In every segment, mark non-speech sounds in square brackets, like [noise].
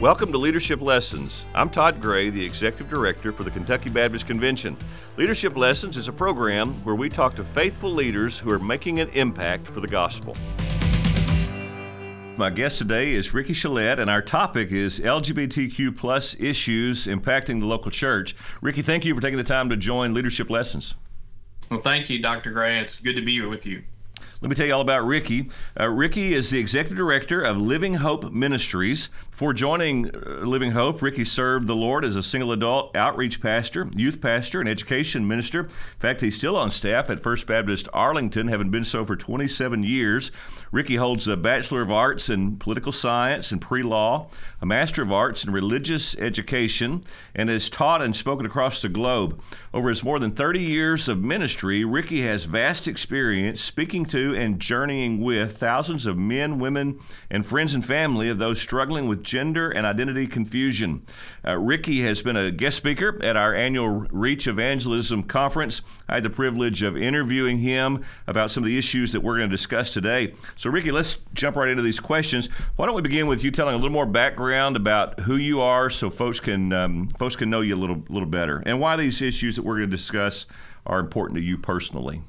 Welcome to Leadership Lessons. I'm Todd Gray, the Executive Director for the Kentucky Baptist Convention. Leadership Lessons is a program where we talk to faithful leaders who are making an impact for the gospel. My guest today is Ricky Chelette, and our topic is LGBTQ plus issues impacting the local church. Ricky, thank you for taking the time to join Leadership Lessons. Well, thank you, Dr. Gray. It's good to be here with you. Let me tell you all about Ricky. Uh, Ricky is the executive director of Living Hope Ministries. Before joining uh, Living Hope, Ricky served the Lord as a single adult outreach pastor, youth pastor, and education minister. In fact, he's still on staff at First Baptist Arlington, having been so for 27 years. Ricky holds a Bachelor of Arts in Political Science and Pre Law, a Master of Arts in Religious Education, and has taught and spoken across the globe. Over his more than 30 years of ministry, Ricky has vast experience speaking to and journeying with thousands of men, women, and friends and family of those struggling with gender and identity confusion. Uh, Ricky has been a guest speaker at our annual Reach Evangelism Conference. I had the privilege of interviewing him about some of the issues that we're going to discuss today. So, Ricky, let's jump right into these questions. Why don't we begin with you telling a little more background about who you are, so folks can um, folks can know you a little little better, and why these issues that we're going to discuss are important to you personally.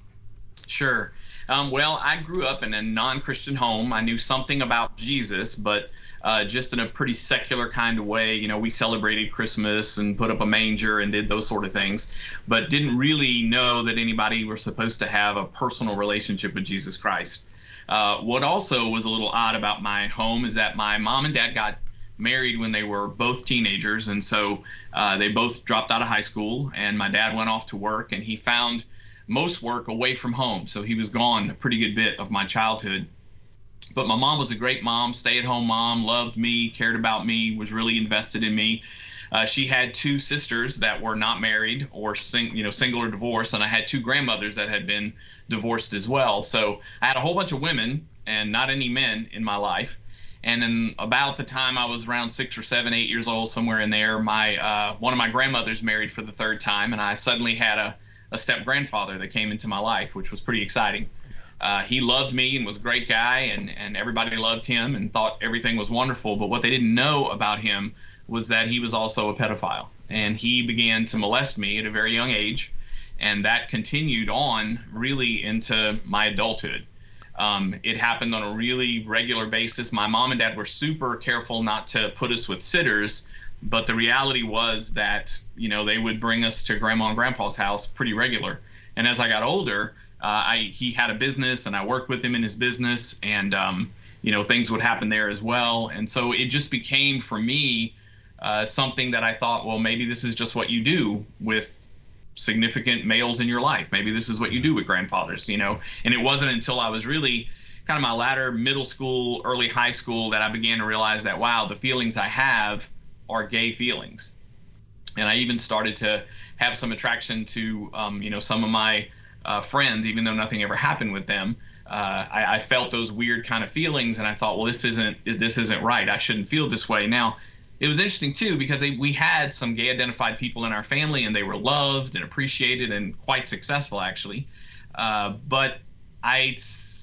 Sure. Um, well, I grew up in a non-Christian home. I knew something about Jesus, but uh, just in a pretty secular kind of way. You know, we celebrated Christmas and put up a manger and did those sort of things, but didn't really know that anybody were supposed to have a personal relationship with Jesus Christ. Uh, what also was a little odd about my home is that my mom and dad got married when they were both teenagers, and so uh, they both dropped out of high school, and my dad went off to work, and he found most work away from home, so he was gone a pretty good bit of my childhood. But my mom was a great mom, stay-at-home mom, loved me, cared about me, was really invested in me. Uh, she had two sisters that were not married or sing, you know single or divorced, and I had two grandmothers that had been divorced as well. So I had a whole bunch of women and not any men in my life. And then about the time I was around six or seven, eight years old, somewhere in there, my uh, one of my grandmothers married for the third time, and I suddenly had a, a step grandfather that came into my life, which was pretty exciting. Uh, he loved me and was a great guy, and, and everybody loved him and thought everything was wonderful. But what they didn't know about him was that he was also a pedophile, and he began to molest me at a very young age and that continued on really into my adulthood. Um, it happened on a really regular basis. My mom and dad were super careful not to put us with sitters, but the reality was that you know they would bring us to grandma and grandpa's house pretty regular. And as I got older, uh, I he had a business, and I worked with him in his business, and um, you know things would happen there as well. And so it just became for me uh, something that I thought, well, maybe this is just what you do with significant males in your life. Maybe this is what you do with grandfathers, you know. And it wasn't until I was really kind of my latter middle school, early high school that I began to realize that wow, the feelings I have are gay feelings. And I even started to have some attraction to, um, you know, some of my uh, friends, even though nothing ever happened with them. Uh, I, I, felt those weird kind of feelings, and I thought, well, this isn't this isn't right. I shouldn't feel this way. Now, it was interesting too because they, we had some gay identified people in our family and they were loved and appreciated and quite successful actually uh, but i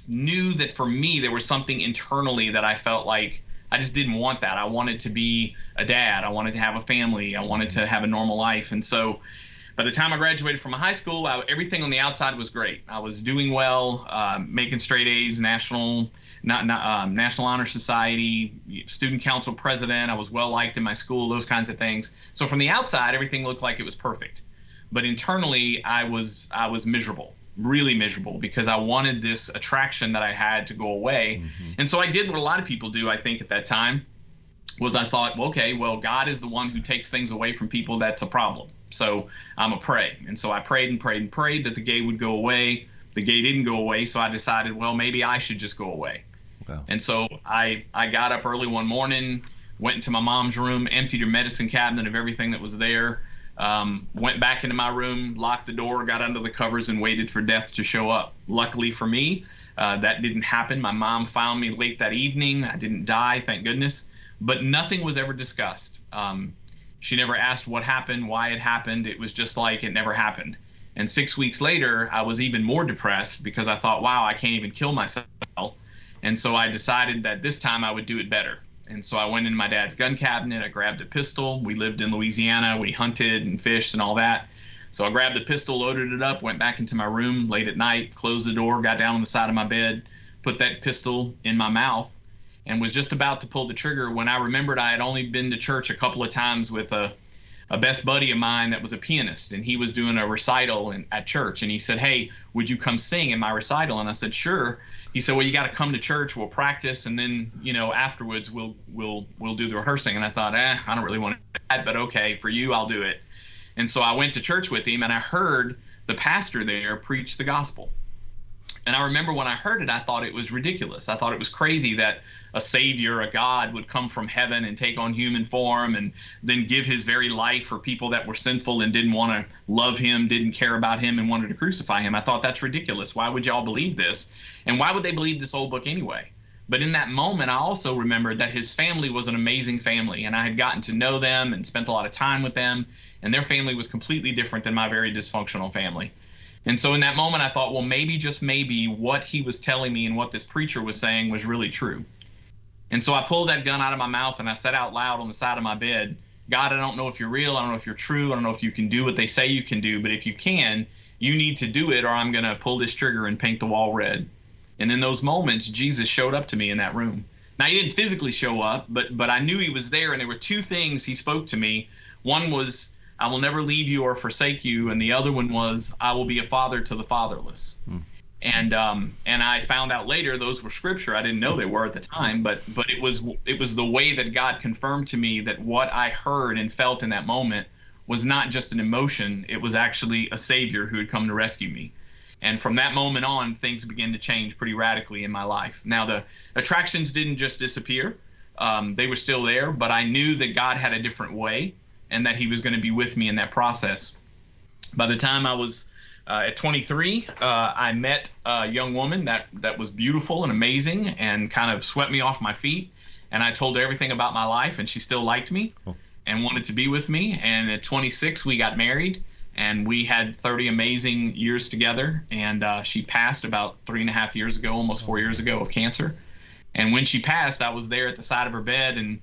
knew that for me there was something internally that i felt like i just didn't want that i wanted to be a dad i wanted to have a family i wanted to have a normal life and so by the time I graduated from high school, I, everything on the outside was great. I was doing well, uh, making straight A's, national not, not um, National Honor Society, student council president. I was well liked in my school, those kinds of things. So from the outside, everything looked like it was perfect, but internally, I was I was miserable, really miserable, because I wanted this attraction that I had to go away, mm-hmm. and so I did what a lot of people do, I think, at that time. Was I thought, well, okay, well, God is the one who takes things away from people. That's a problem. So I'm a pray, and so I prayed and prayed and prayed that the gay would go away. The gay didn't go away, so I decided, well, maybe I should just go away. Wow. And so I I got up early one morning, went into my mom's room, emptied her medicine cabinet of everything that was there, um, went back into my room, locked the door, got under the covers, and waited for death to show up. Luckily for me, uh, that didn't happen. My mom found me late that evening. I didn't die, thank goodness. But nothing was ever discussed. Um, she never asked what happened, why it happened. It was just like it never happened. And six weeks later, I was even more depressed because I thought, wow, I can't even kill myself. And so I decided that this time I would do it better. And so I went in my dad's gun cabinet. I grabbed a pistol. We lived in Louisiana. We hunted and fished and all that. So I grabbed the pistol, loaded it up, went back into my room late at night, closed the door, got down on the side of my bed, put that pistol in my mouth, and was just about to pull the trigger when I remembered I had only been to church a couple of times with a a best buddy of mine that was a pianist and he was doing a recital in, at church and he said hey would you come sing in my recital? And i said sure. He said well you got to come to church we'll practice and then you know afterwards we'll we'll we'll do the rehearsing. And i thought eh i don't really want to do that but okay for you i'll do it. And so i went to church with him and i heard the pastor there preach the gospel. And i remember when i heard it i thought it was ridiculous. I thought it was crazy that a savior, a God would come from heaven and take on human form and then give his very life for people that were sinful and didn't want to love him, didn't care about him, and wanted to crucify him. I thought that's ridiculous. Why would y'all believe this? And why would they believe this old book anyway? But in that moment, I also remembered that his family was an amazing family, and I had gotten to know them and spent a lot of time with them, and their family was completely different than my very dysfunctional family. And so in that moment, I thought, well, maybe, just maybe, what he was telling me and what this preacher was saying was really true. And so I pulled that gun out of my mouth and I said out loud on the side of my bed, God, I don't know if you're real. I don't know if you're true. I don't know if you can do what they say you can do. But if you can, you need to do it or I'm going to pull this trigger and paint the wall red. And in those moments, Jesus showed up to me in that room. Now, he didn't physically show up, but, but I knew he was there. And there were two things he spoke to me. One was, I will never leave you or forsake you. And the other one was, I will be a father to the fatherless. Hmm and um, and I found out later those were scripture. I didn't know they were at the time, but but it was it was the way that God confirmed to me that what I heard and felt in that moment was not just an emotion. It was actually a Savior who had come to rescue me. And from that moment on, things began to change pretty radically in my life. Now the attractions didn't just disappear; um, they were still there, but I knew that God had a different way, and that He was going to be with me in that process. By the time I was uh, at 23, uh, I met a young woman that, that was beautiful and amazing and kind of swept me off my feet. And I told her everything about my life, and she still liked me and wanted to be with me. And at 26, we got married, and we had 30 amazing years together. And uh, she passed about three and a half years ago, almost four years ago, of cancer. And when she passed, I was there at the side of her bed and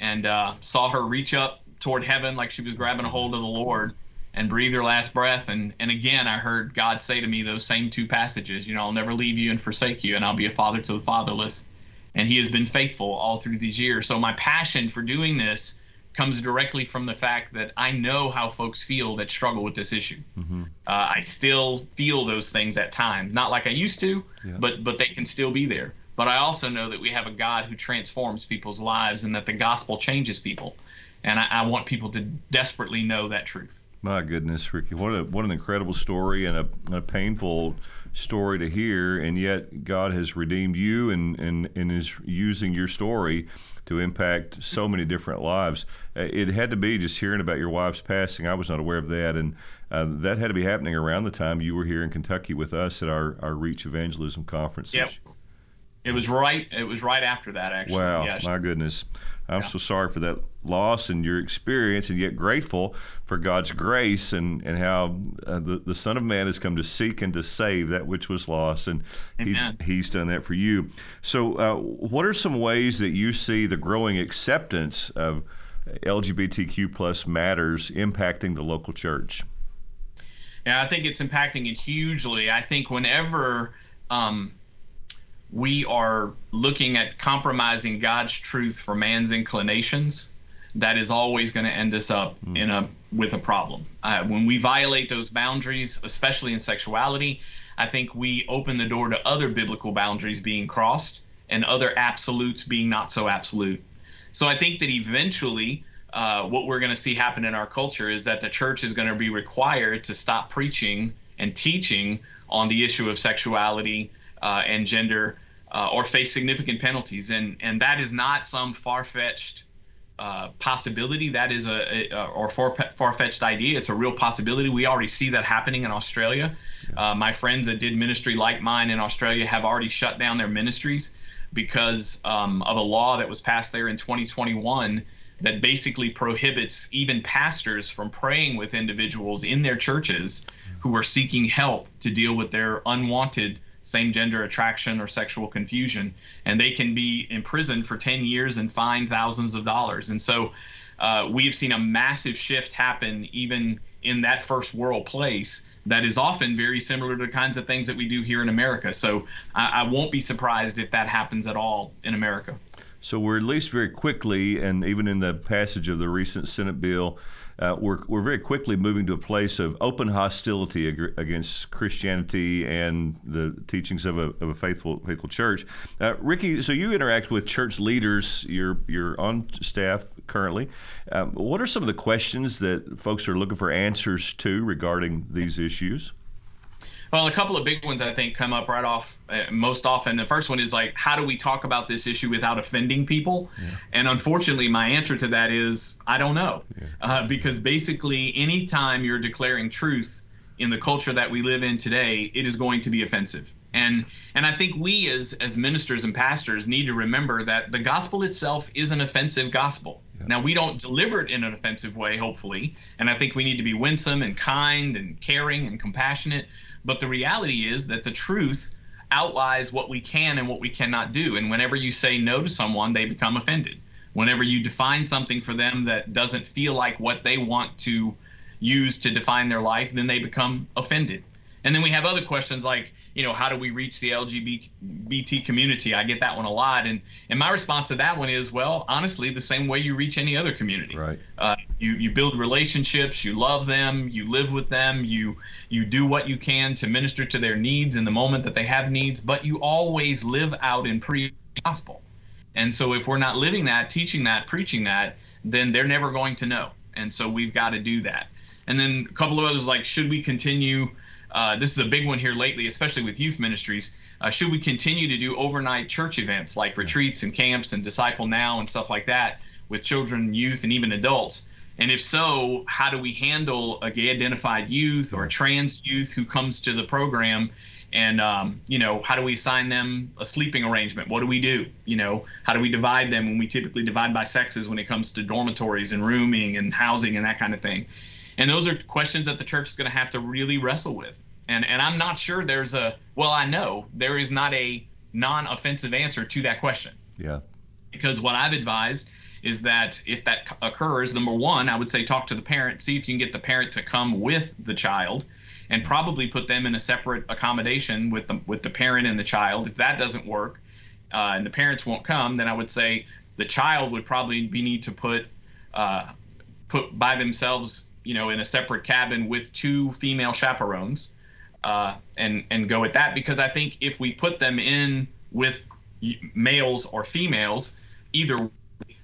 and uh, saw her reach up toward heaven like she was grabbing a hold of the Lord and breathe your last breath. And, and again, I heard God say to me those same two passages, you know, I'll never leave you and forsake you, and I'll be a father to the fatherless. And he has been faithful all through these years. So my passion for doing this comes directly from the fact that I know how folks feel that struggle with this issue. Mm-hmm. Uh, I still feel those things at times, not like I used to, yeah. but but they can still be there. But I also know that we have a God who transforms people's lives and that the gospel changes people. And I, I want people to desperately know that truth. My goodness, Ricky, what a what an incredible story and a, a painful story to hear, and yet God has redeemed you and, and, and is using your story to impact so many different lives. Uh, it had to be just hearing about your wife's passing. I was not aware of that, and uh, that had to be happening around the time you were here in Kentucky with us at our, our Reach Evangelism conference. Yep. It was right. It was right after that, actually. Wow, yeah, my goodness. I'm yeah. so sorry for that loss and your experience, and yet grateful for God's grace and, and how uh, the, the Son of Man has come to seek and to save that which was lost. And he, He's done that for you. So, uh, what are some ways that you see the growing acceptance of LGBTQ plus matters impacting the local church? Yeah, I think it's impacting it hugely. I think whenever um, we are looking at compromising God's truth for man's inclinations, that is always going to end us up mm. in a with a problem. Uh, when we violate those boundaries, especially in sexuality, I think we open the door to other biblical boundaries being crossed and other absolutes being not so absolute. So I think that eventually, uh, what we're going to see happen in our culture is that the church is going to be required to stop preaching and teaching on the issue of sexuality uh, and gender uh, or face significant penalties. And, and that is not some far fetched uh, possibility. That is a, a or far fetched idea. It's a real possibility. We already see that happening in Australia. Uh, my friends that did ministry like mine in Australia have already shut down their ministries because um, of a law that was passed there in 2021 that basically prohibits even pastors from praying with individuals in their churches who are seeking help to deal with their unwanted same gender attraction or sexual confusion, and they can be imprisoned for 10 years and fined thousands of dollars. And so uh, we've seen a massive shift happen even in that first world place that is often very similar to the kinds of things that we do here in America. So I, I won't be surprised if that happens at all in America. So we're at least very quickly, and even in the passage of the recent Senate bill, uh, we're, we're very quickly moving to a place of open hostility ag- against Christianity and the teachings of a, of a faithful faithful church. Uh, Ricky, so you interact with church leaders. You're you're on staff currently. Um, what are some of the questions that folks are looking for answers to regarding these issues? Well, a couple of big ones I think come up right off uh, most often. The first one is like, how do we talk about this issue without offending people? Yeah. And unfortunately, my answer to that is I don't know, yeah. uh, because basically, anytime you're declaring truth in the culture that we live in today, it is going to be offensive. And and I think we as as ministers and pastors need to remember that the gospel itself is an offensive gospel. Yeah. Now we don't deliver it in an offensive way, hopefully, and I think we need to be winsome and kind and caring and compassionate but the reality is that the truth outlines what we can and what we cannot do. And whenever you say no to someone, they become offended. Whenever you define something for them that doesn't feel like what they want to use to define their life, then they become offended. And then we have other questions like, you know, how do we reach the LGBT community? I get that one a lot, and and my response to that one is, well, honestly, the same way you reach any other community. Right. Uh, you you build relationships, you love them, you live with them, you you do what you can to minister to their needs in the moment that they have needs, but you always live out in pre-gospel. And so if we're not living that, teaching that, preaching that, then they're never going to know. And so we've got to do that. And then a couple of others like, should we continue? Uh, this is a big one here lately, especially with youth ministries. Uh, should we continue to do overnight church events like retreats and camps and Disciple Now and stuff like that with children, youth, and even adults? And if so, how do we handle a gay identified youth or a trans youth who comes to the program? And, um, you know, how do we assign them a sleeping arrangement? What do we do? You know, how do we divide them when we typically divide by sexes when it comes to dormitories and rooming and housing and that kind of thing? And those are questions that the church is going to have to really wrestle with and and I'm not sure there's a well I know there is not a non-offensive answer to that question. Yeah. Because what I've advised is that if that occurs, number one, I would say talk to the parent, see if you can get the parent to come with the child, and probably put them in a separate accommodation with the with the parent and the child. If that doesn't work, uh, and the parents won't come, then I would say the child would probably be need to put uh, put by themselves, you know, in a separate cabin with two female chaperones uh, and and go with that because I think if we put them in with males or females, either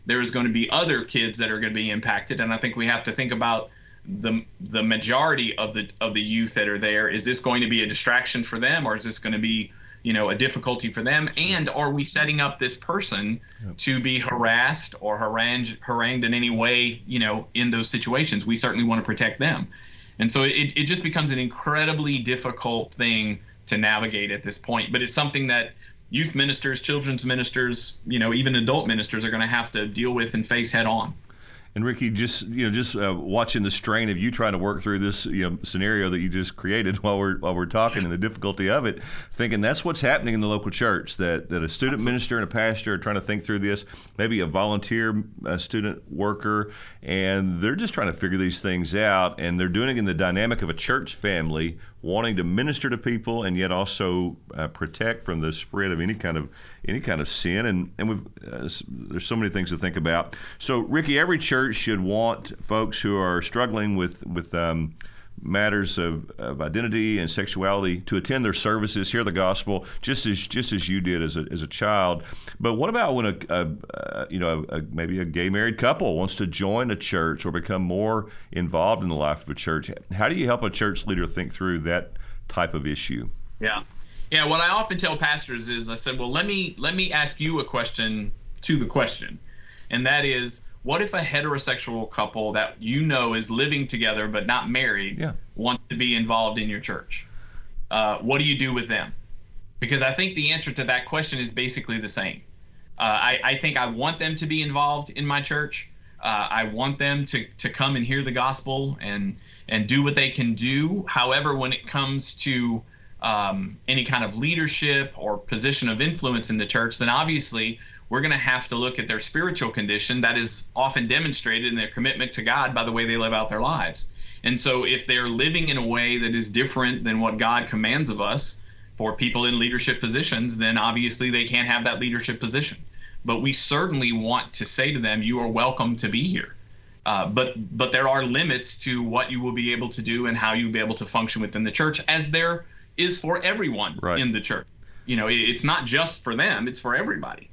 there's going to be other kids that are going to be impacted, and I think we have to think about the the majority of the of the youth that are there. Is this going to be a distraction for them, or is this going to be you know a difficulty for them? And are we setting up this person yep. to be harassed or harangued harangued in any way? You know, in those situations, we certainly want to protect them. And so it, it just becomes an incredibly difficult thing to navigate at this point. But it's something that youth ministers, children's ministers, you know, even adult ministers are going to have to deal with and face head on. And Ricky, just you know, just uh, watching the strain of you trying to work through this you know scenario that you just created [laughs] while we're while we're talking and the difficulty of it, thinking that's what's happening in the local church. That that a student Absolutely. minister and a pastor are trying to think through this. Maybe a volunteer a student worker, and they're just trying to figure these things out. And they're doing it in the dynamic of a church family wanting to minister to people and yet also uh, protect from the spread of any kind of any kind of sin. And and uh, there's so many things to think about. So Ricky, every church should want folks who are struggling with with um, matters of, of identity and sexuality to attend their services, hear the gospel, just as just as you did as a, as a child. But what about when a, a, a you know a, maybe a gay married couple wants to join a church or become more involved in the life of a church? How do you help a church leader think through that type of issue? Yeah, yeah. What I often tell pastors is, I said, well, let me let me ask you a question to the question, and that is what if a heterosexual couple that you know is living together but not married yeah. wants to be involved in your church? Uh, what do you do with them? Because I think the answer to that question is basically the same. Uh, I, I, think I want them to be involved in my church. Uh, I want them to, to come and hear the gospel and and do what they can do. However, when it comes to um, any kind of leadership or position of influence in the church, then obviously we're going to have to look at their spiritual condition that is often demonstrated in their commitment to God by the way they live out their lives. And so if they're living in a way that is different than what God commands of us for people in leadership positions, then obviously they can't have that leadership position. But we certainly want to say to them, you are welcome to be here. Uh, but but there are limits to what you will be able to do and how you'll be able to function within the church, as there is for everyone right. in the church. You know, it's not just for them; it's for everybody.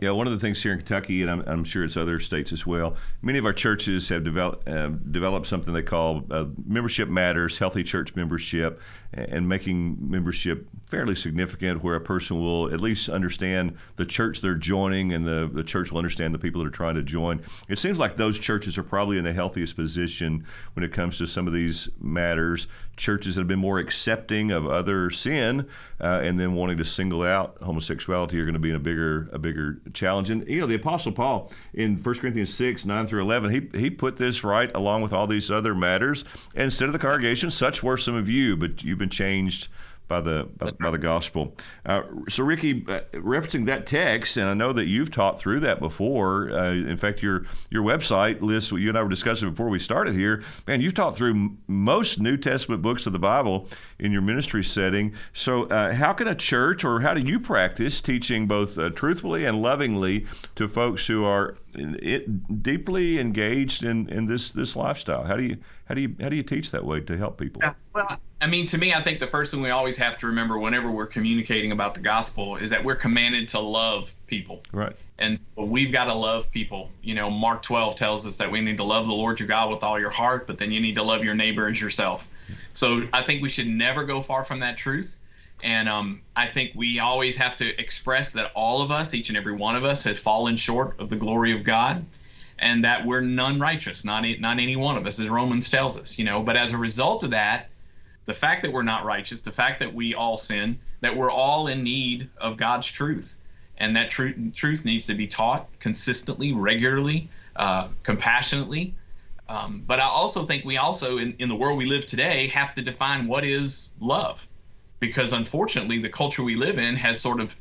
Yeah, one of the things here in Kentucky, and I'm, I'm, sure it's other states as well, many of our churches have developed uh, developed something they call uh, membership matters, healthy church membership, and making membership fairly significant, where a person will at least understand the church they're joining, and the the church will understand the people that are trying to join. It seems like those churches are probably in the healthiest position when it comes to some of these matters. Churches that have been more accepting of other sin, uh, and then wanting to single out homosexuality are going to be in a bigger a bigger challenge. And you know, the Apostle Paul in 1 Corinthians 6, 9 through 11, he, he put this right along with all these other matters. And said of the congregation, such were some of you, but you've been changed by the by, by the gospel. Uh, so, Ricky, uh, referencing that text, and I know that you've taught through that before. Uh, in fact, your your website lists what you and I were discussing before we started here. Man, you've taught through m- most New Testament books of the Bible in your ministry setting. So, uh, how can a church, or how do you practice teaching both uh, truthfully and lovingly to folks who are it, deeply engaged in, in this this lifestyle? How do you how do you how do you teach that way to help people? Yeah, well, I mean, to me, I think the first thing we always have to remember whenever we're communicating about the gospel is that we're commanded to love people. Right. And so we've got to love people. You know, Mark 12 tells us that we need to love the Lord your God with all your heart, but then you need to love your neighbor as yourself. So I think we should never go far from that truth. And um, I think we always have to express that all of us, each and every one of us, has fallen short of the glory of God, and that we're none righteous, not not any one of us, as Romans tells us. You know, but as a result of that, the fact that we're not righteous, the fact that we all sin, that we're all in need of God's truth, and that truth truth needs to be taught consistently, regularly, uh, compassionately. Um, but I also think we also, in, in the world we live today, have to define what is love, because unfortunately, the culture we live in has sort of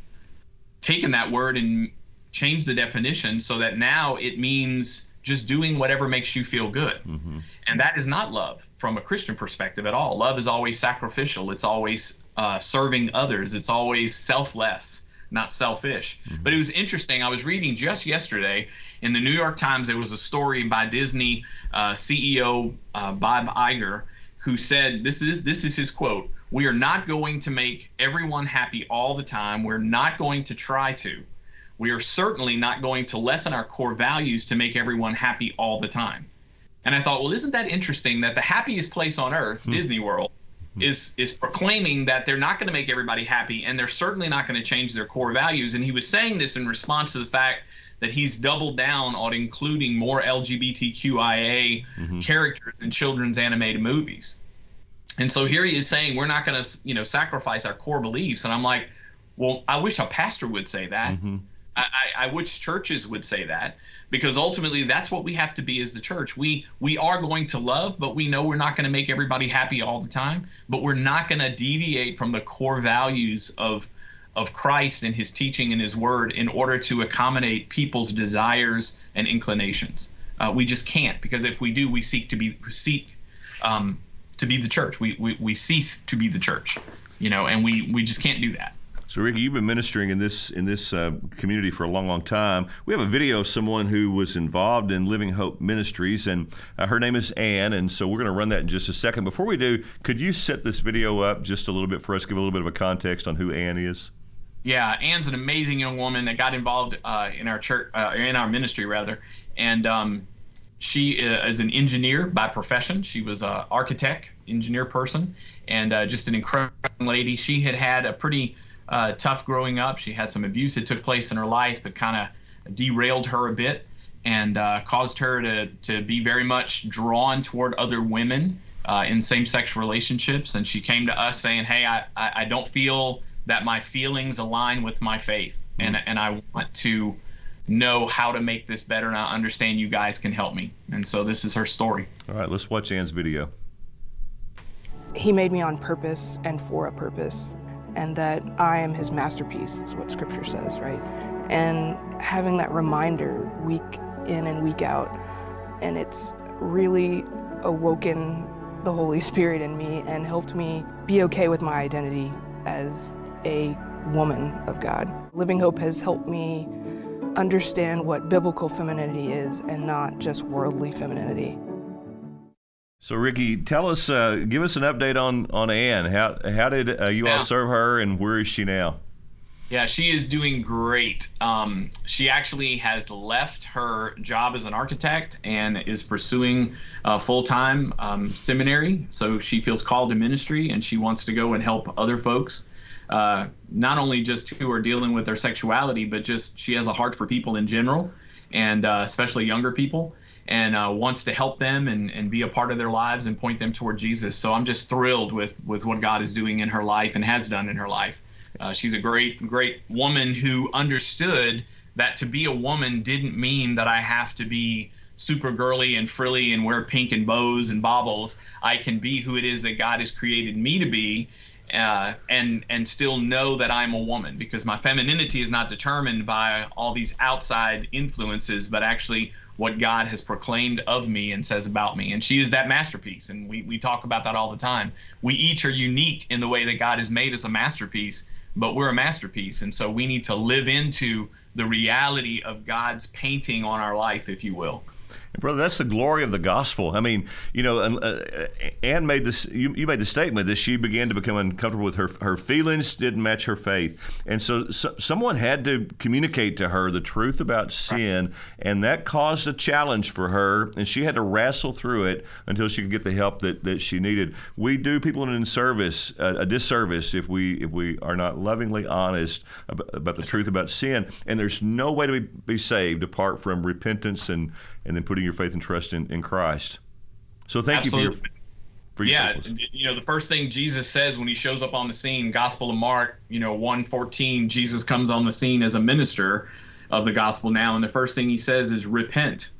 taken that word and changed the definition so that now it means just doing whatever makes you feel good. Mm-hmm. And that is not love from a Christian perspective at all. Love is always sacrificial, it's always uh, serving others, it's always selfless, not selfish. Mm-hmm. But it was interesting. I was reading just yesterday in the New York Times, there was a story by Disney uh, CEO uh, Bob Iger who said, this is, this is his quote. We are not going to make everyone happy all the time. We're not going to try to we are certainly not going to lessen our core values to make everyone happy all the time. And I thought, well, isn't that interesting that the happiest place on earth, hmm. Disney World, hmm. is is proclaiming that they're not going to make everybody happy and they're certainly not going to change their core values. And he was saying this in response to the fact that he's doubled down on including more LGBTQIA mm-hmm. characters in children's animated movies. And so here he is saying we're not going to, you know, sacrifice our core beliefs. And I'm like, well, I wish a pastor would say that. I, I, wish churches would say that because ultimately that's what we have to be as the church. We we are going to love, but we know we're not going to make everybody happy all the time. But we're not going to deviate from the core values of of Christ and His teaching and His Word in order to accommodate people's desires and inclinations. Uh, we just can't because if we do, we seek to be seek um, to be the church. We, we we cease to be the church, you know, and we we just can't do that. So, Ricky, you've been ministering in this in this uh, community for a long, long time. We have a video of someone who was involved in Living Hope Ministries, and uh, her name is Ann. And so, we're going to run that in just a second. Before we do, could you set this video up just a little bit for us? Give a little bit of a context on who Ann is. Yeah, Ann's an amazing young woman that got involved uh, in our church, uh, in our ministry rather, and um, she uh, is an engineer by profession. She was an architect, engineer person, and uh, just an incredible lady. She had had a pretty uh, tough growing up. She had some abuse that took place in her life that kind of derailed her a bit and uh, caused her to, to be very much drawn toward other women uh, in same sex relationships. And she came to us saying, Hey, I, I, I, don't feel that my feelings align with my faith. And, and I want to know how to make this better. And I understand you guys can help me. And so this is her story. All right, let's watch Ann's video. He made me on purpose and for a purpose, and that I am His masterpiece, is what Scripture says, right? And having that reminder week in and week out, and it's really awoken the Holy [laughs] Spirit in me and helped me be okay with my identity as a woman of God. Living Hope has helped me understand what biblical femininity is and not just worldly femininity. So, Ricky, tell us, uh, give us an update on on Anne. How how did uh, you all serve her, and where is she now? Yeah, she is doing great. Um, she actually has left her job as an architect and is pursuing a full time um, seminary. So she feels called to ministry and she wants to go and help other folks uh, not only just who are dealing with their sexuality, but just she has a heart for people in general, and uh, especially younger people, and uh, wants to help them and, and be a part of their lives and point them toward Jesus. So I'm just thrilled with with what God is doing in her life and has done in her life. Uh, she's a great great woman who understood that to be a woman didn't mean that I have to be super girly and frilly and wear pink and bows and baubles. I can be who it is that God has created me to be uh, and and still know that I'm a woman because my femininity is not determined by all these outside influences, but actually what God has proclaimed of me and says about me. And she is that masterpiece, and we we talk about that all the time. We each are unique in the way that God has made us a masterpiece, but we're a masterpiece, and so we need to live into the reality of God's painting on our life, if you will. Brother, that's the glory of the gospel. I mean, you know, uh, Anne made this. You, you, made the statement that she began to become uncomfortable with her her feelings didn't match her faith, and so, so someone had to communicate to her the truth about sin, and that caused a challenge for her, and she had to wrestle through it until she could get the help that, that she needed. We do people in service uh, a disservice if we if we are not lovingly honest about, about the truth about sin, and there's no way to be, be saved apart from repentance and and then putting your faith and trust in, in Christ. So thank Absolutely. you for your for your yeah, you know the first thing Jesus says when he shows up on the scene, Gospel of Mark, you know, 114, Jesus comes on the scene as a minister of the gospel now, and the first thing he says is repent.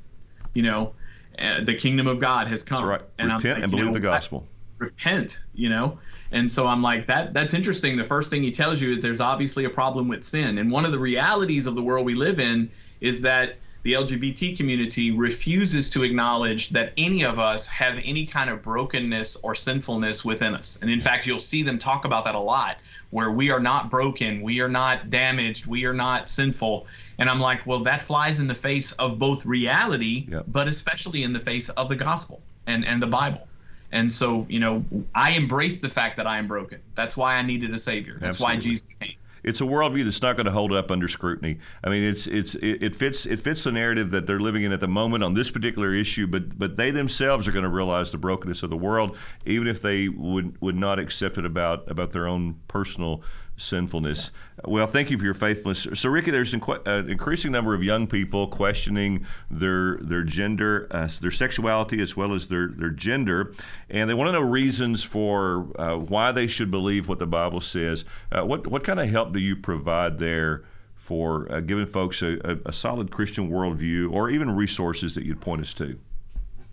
You know, uh, the kingdom of God has come. That's right. And repent like, and believe know, the gospel. I, repent, you know. And so I'm like that that's interesting. The first thing he tells you is there's obviously a problem with sin. And one of the realities of the world we live in is that the LGBT community refuses to acknowledge that any of us have any kind of brokenness or sinfulness within us. And in fact, you'll see them talk about that a lot, where we are not broken, we are not damaged, we are not sinful. And I'm like, well, that flies in the face of both reality, yep. but especially in the face of the gospel and, and the Bible. And so, you know, I embrace the fact that I am broken. That's why I needed a savior. That's Absolutely. why Jesus came it's a worldview that's not going to hold up under scrutiny. I mean, it's it's it, fits it fits the narrative that they're living in at the moment on this particular issue, but but they themselves are going to realize the brokenness of the world, even if they would would not accept it about about their own personal sinfulness. Well, thank you for your faithfulness. So, Ricky, there's an increasing number of young people questioning their their gender, uh, their sexuality, as well as their their gender, and they want to know reasons for uh, why they should believe what the Bible says. Uh, what what kind of help do you provide there? For uh, giving folks a, a, a solid Christian worldview, or even resources that you'd point us to.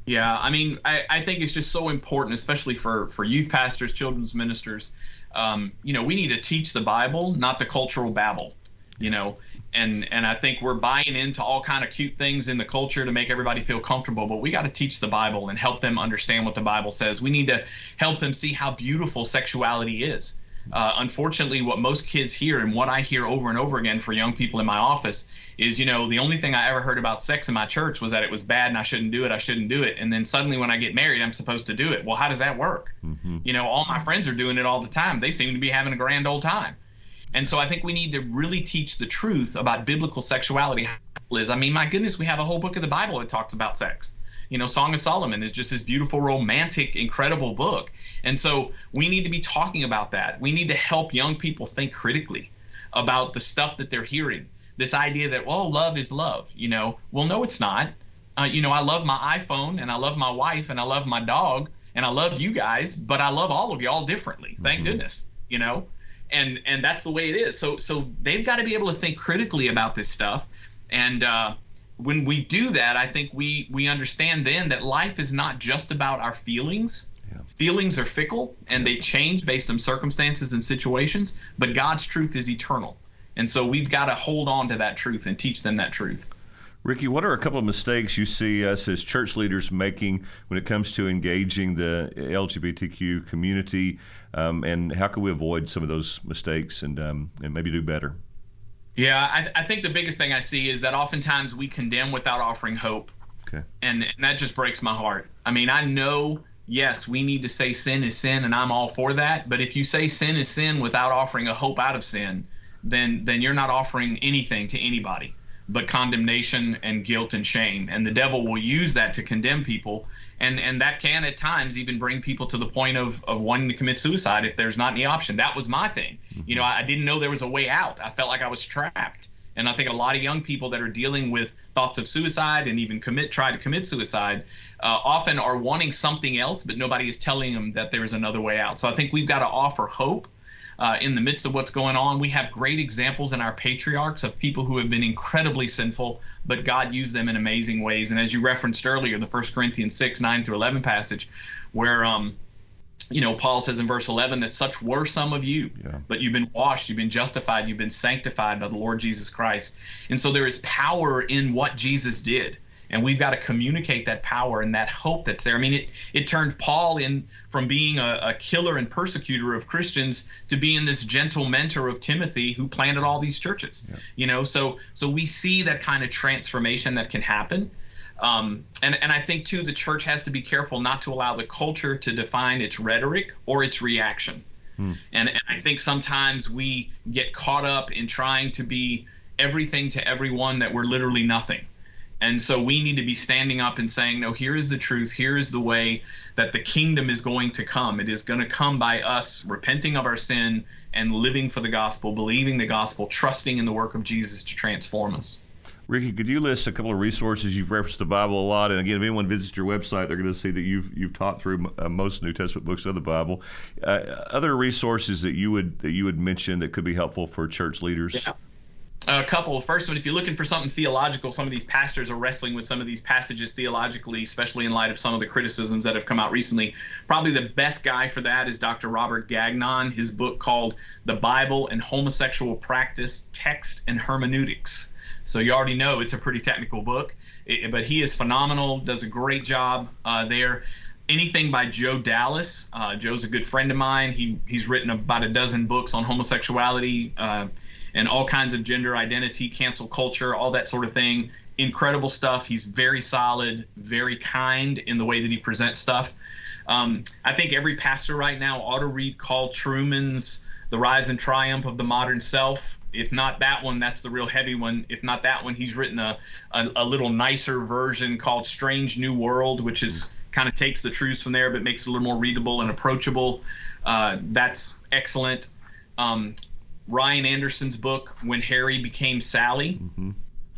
Yeah, I mean, I, I think it's just so important, especially for, for youth pastors, children's ministers, um, you know, we need to teach the Bible, not the cultural babble. You know, and and I think we're buying into all kind of cute things in the culture to make everybody feel comfortable. But we got to teach the Bible and help them understand what the Bible says. We need to help them see how beautiful sexuality is. Uh, unfortunately, what most kids hear and what I hear over and over again for young people in my office is, you know, the only thing I ever heard about sex in my church was that it was bad and I shouldn't do it. I shouldn't do it. And then suddenly when I get married, I'm supposed to do it. Well, how does that work? Mm-hmm. You know, all my friends are doing it all the time. They seem to be having a grand old time. And so I think we need to really teach the truth about biblical sexuality. Liz, I mean, my goodness, we have a whole book of the Bible that talks about sex you know song of solomon is just this beautiful romantic incredible book. And so we need to be talking about that. We need to help young people think critically about the stuff that they're hearing. This idea that well love is love you know. Well no it's not. Uh, you know i love my iphone and i love my wife and i love my dog and i love you guys but i love all of y'all differently thank mm-hmm. goodness you know. And and that's the way it is. So so they've got to be able to think critically about this stuff. And uh, when we do that, I think we we understand then that life is not just about our feelings. Yeah. feelings are fickle and they change based on circumstances and situations, but God's truth is eternal. And so we've got to hold on to that truth and teach them that truth. Ricky, what are a couple of mistakes you see us as church leaders making when it comes to engaging the LGBTQ community, um, and how can we avoid some of those mistakes and um, and maybe do better? Yeah, I, I, think the biggest thing I see is that oftentimes we condemn without offering hope, okay. and, and that just breaks my heart. I mean, I know yes, we need to say sin is sin, and I'm all for that. But if you say sin is sin without offering a hope out of sin, then then you're not offering anything to anybody but condemnation and guilt and shame. And the devil will use that to condemn people. And, and that can at times even bring people to the point of, of wanting to commit suicide if there's not any option. That was my thing. Mm-hmm. You know, I didn't know there was a way out. I felt like I was trapped. And I think a lot of young people that are dealing with thoughts of suicide and even commit try to commit suicide uh, often are wanting something else, but nobody is telling them that there is another way out. So I think we've got to offer hope uh, in the midst of what's going on. We have great examples in our patriarchs of people who have been incredibly sinful, but God used them in amazing ways. And as you referenced earlier, the 1 Corinthians 6, 9 through 11 passage, where um, you know, Paul says in verse 11 that such were some of you, yeah. but you've been washed, you've been justified, you've been sanctified by the Lord Jesus Christ. And so there is power in what Jesus did and we've got to communicate that power and that hope that's there. I mean, it it turned Paul in from being a, a, killer and persecutor of Christians to being this gentle mentor of Timothy who planted all these churches. Yeah. You know, so so we see that kind of transformation that can happen. Um, and, and I think too the church has to be careful not to allow the culture to define its rhetoric or its reaction. Hmm. And, and I think sometimes we get caught up in trying to be everything to everyone that we're literally nothing and so we need to be standing up and saying, no, here is the truth. Here is the way that the kingdom is going to come. It is going to come by us repenting of our sin and living for the gospel, believing the gospel, trusting in the work of Jesus to transform us. Ricky, could you list a couple of resources? You've referenced the Bible a lot, and again, if anyone visits your website, they're going to see that you've you've taught through uh, most New Testament books of the Bible. Uh, other resources that you would that you would mention that could be helpful for church leaders. Yeah a couple. First one, if you're looking for something theological, some of these pastors are wrestling with some of these passages theologically, especially in light of some of the criticisms that have come out recently. Probably the best guy for that is Dr. Robert Gagnon, his book called The Bible and Homosexual Practice, Text and Hermeneutics. So you already know it's a pretty technical book, but he is phenomenal, does a great job uh, there anything by Joe Dallas. Uh, Joe's a good friend of mine. He he's written about a dozen books on homosexuality. Uh, and all kinds of gender identity, cancel culture, all that sort of thing. Incredible stuff. He's very solid, very kind in the way that he presents stuff. Um, I think every pastor right now ought to read Carl Trueman's The Rise and Triumph of the Modern Self. If not that one, that's the real heavy one. If not that one, he's written a, a, a little nicer version called Strange New World, which is kind of takes the truths from there but makes it a little more readable and approachable. Uh, that's excellent. Um, Ryan Anderson's book, When Harry Became Sally, mm-hmm.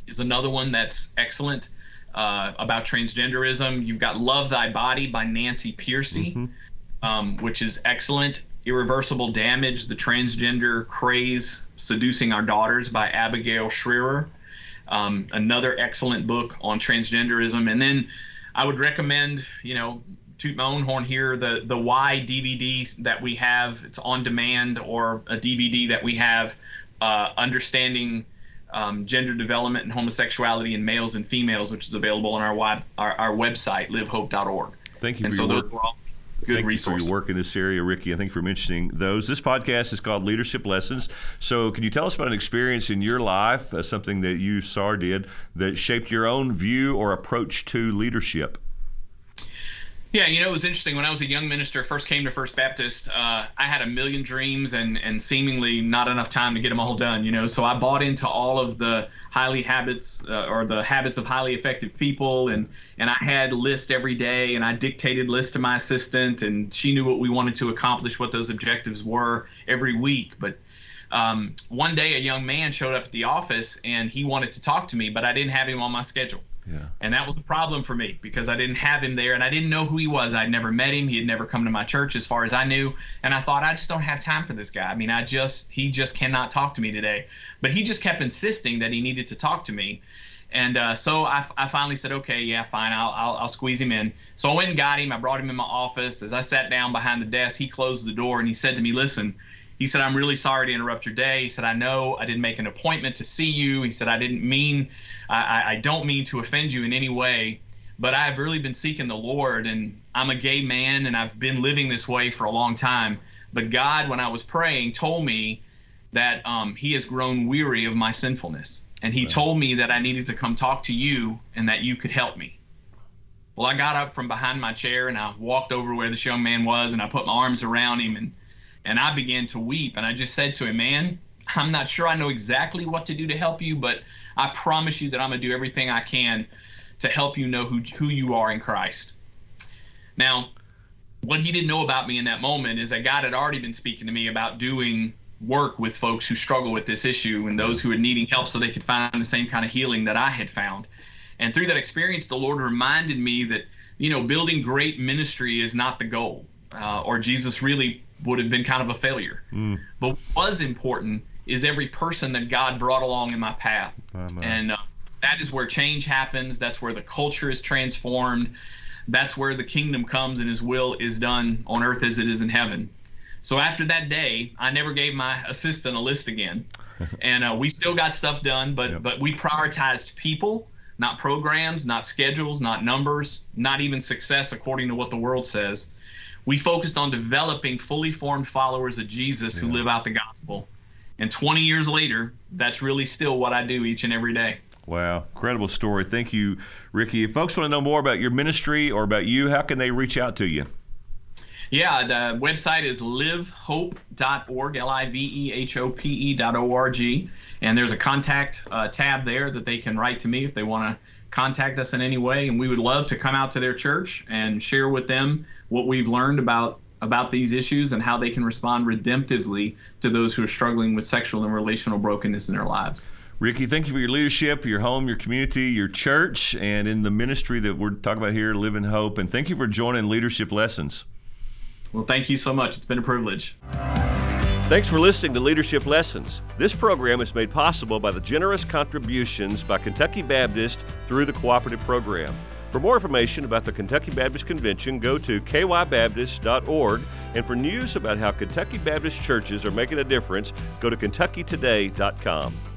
is another one that's excellent uh, about transgenderism. You've got Love Thy Body by Nancy Pearcey, mm-hmm. um, which is excellent. Irreversible Damage, The Transgender Craze Seducing Our Daughters by Abigail Shrier. Um, another excellent book on transgenderism. And then I would recommend, you know, toot my own horn here. The the Y DVD that we have, it's on demand, or a DVD that we have, uh, understanding um, gender development and homosexuality in males and females, which is available on our web our, our website livehope.org. Thank you. And so those are all good thank resources. You for your work in this area, Ricky. I think for mentioning those. This podcast is called Leadership Lessons. So, can you tell us about an experience in your life, uh, something that you saw did that shaped your own view or approach to leadership? Yeah, you know, it was interesting. When I was a young minister, first came to First Baptist, uh, I had a million dreams and, and seemingly not enough time to get them all done, you know. So I bought into all of the highly habits uh, or the habits of highly effective people. And, and I had lists every day and I dictated lists to my assistant and she knew what we wanted to accomplish, what those objectives were every week. But um, one day a young man showed up at the office and he wanted to talk to me, but I didn't have him on my schedule. Yeah. And that was a problem for me because I didn't have him there and I didn't know who he was. I'd never met him. He had never come to my church as far as I knew. And I thought, I just don't have time for this guy. I mean, I just, he just cannot talk to me today. But he just kept insisting that he needed to talk to me. And uh, so I, I finally said, okay, yeah, fine, I'll, I'll, I'll squeeze him in. So I went and got him. I brought him in my office. As I sat down behind the desk, he closed the door and he said to me, listen, he said, I'm really sorry to interrupt your day. He said, I know I didn't make an appointment to see you. He said, I didn't mean, I, I don't mean to offend you in any way, but I've really been seeking the Lord and I'm a gay man and I've been living this way for a long time. But God, when I was praying, told me that um, He has grown weary of my sinfulness and he right. told me that I needed to come talk to you and that you could help me. Well, I got up from behind my chair and I walked over where this young man was and I put my arms around him and and I began to weep and I just said to him, "Man, I'm not sure I know exactly what to do to help you, but I promise you that I'm going to do everything I can to help you know who who you are in Christ." Now, what he didn't know about me in that moment is that God had already been speaking to me about doing work with folks who struggle with this issue and those who are needing help so they could find the same kind of healing that I had found. And through that experience, the Lord reminded me that, you know, building great ministry is not the goal, uh, or Jesus really would have been kind of a failure. Mm. But what was important is every person that God brought along in my path. And uh, that is where change happens. That's where the culture is transformed. That's where the kingdom comes and his will is done on earth as it is in heaven. So after that day, I never gave my assistant a list again, [laughs] and uh, we still got stuff done. But yep. but we prioritized people, not programs, not schedules, not numbers, not even success according to what the world says. We focused on developing fully formed followers of Jesus yeah. who live out the gospel. And 20 years later, that's really still what I do each and every day. Wow, incredible story. Thank you, Ricky. If folks want to know more about your ministry or about you, how can they reach out to you? Yeah, the website is livehope.org, L I V E H O P E dot O R G. And there's a contact uh, tab there that they can write to me if they want to contact us in any way. And we would love to come out to their church and share with them what we've learned about about these issues and how they can respond redemptively to those who are struggling with sexual and relational brokenness in their lives. Ricky, thank you for your leadership, your home, your community, your church, and in the ministry that we're talking about here, Living Hope. And thank you for joining Leadership Lessons. Well, thank you so much. It's been a privilege. Thanks for listening to Leadership Lessons. This program is made possible by the generous contributions by Kentucky Baptist through the cooperative program. For more information about the Kentucky Baptist Convention, go to kybaptist.org. And for news about how Kentucky Baptist churches are making a difference, go to kentuckytoday.com.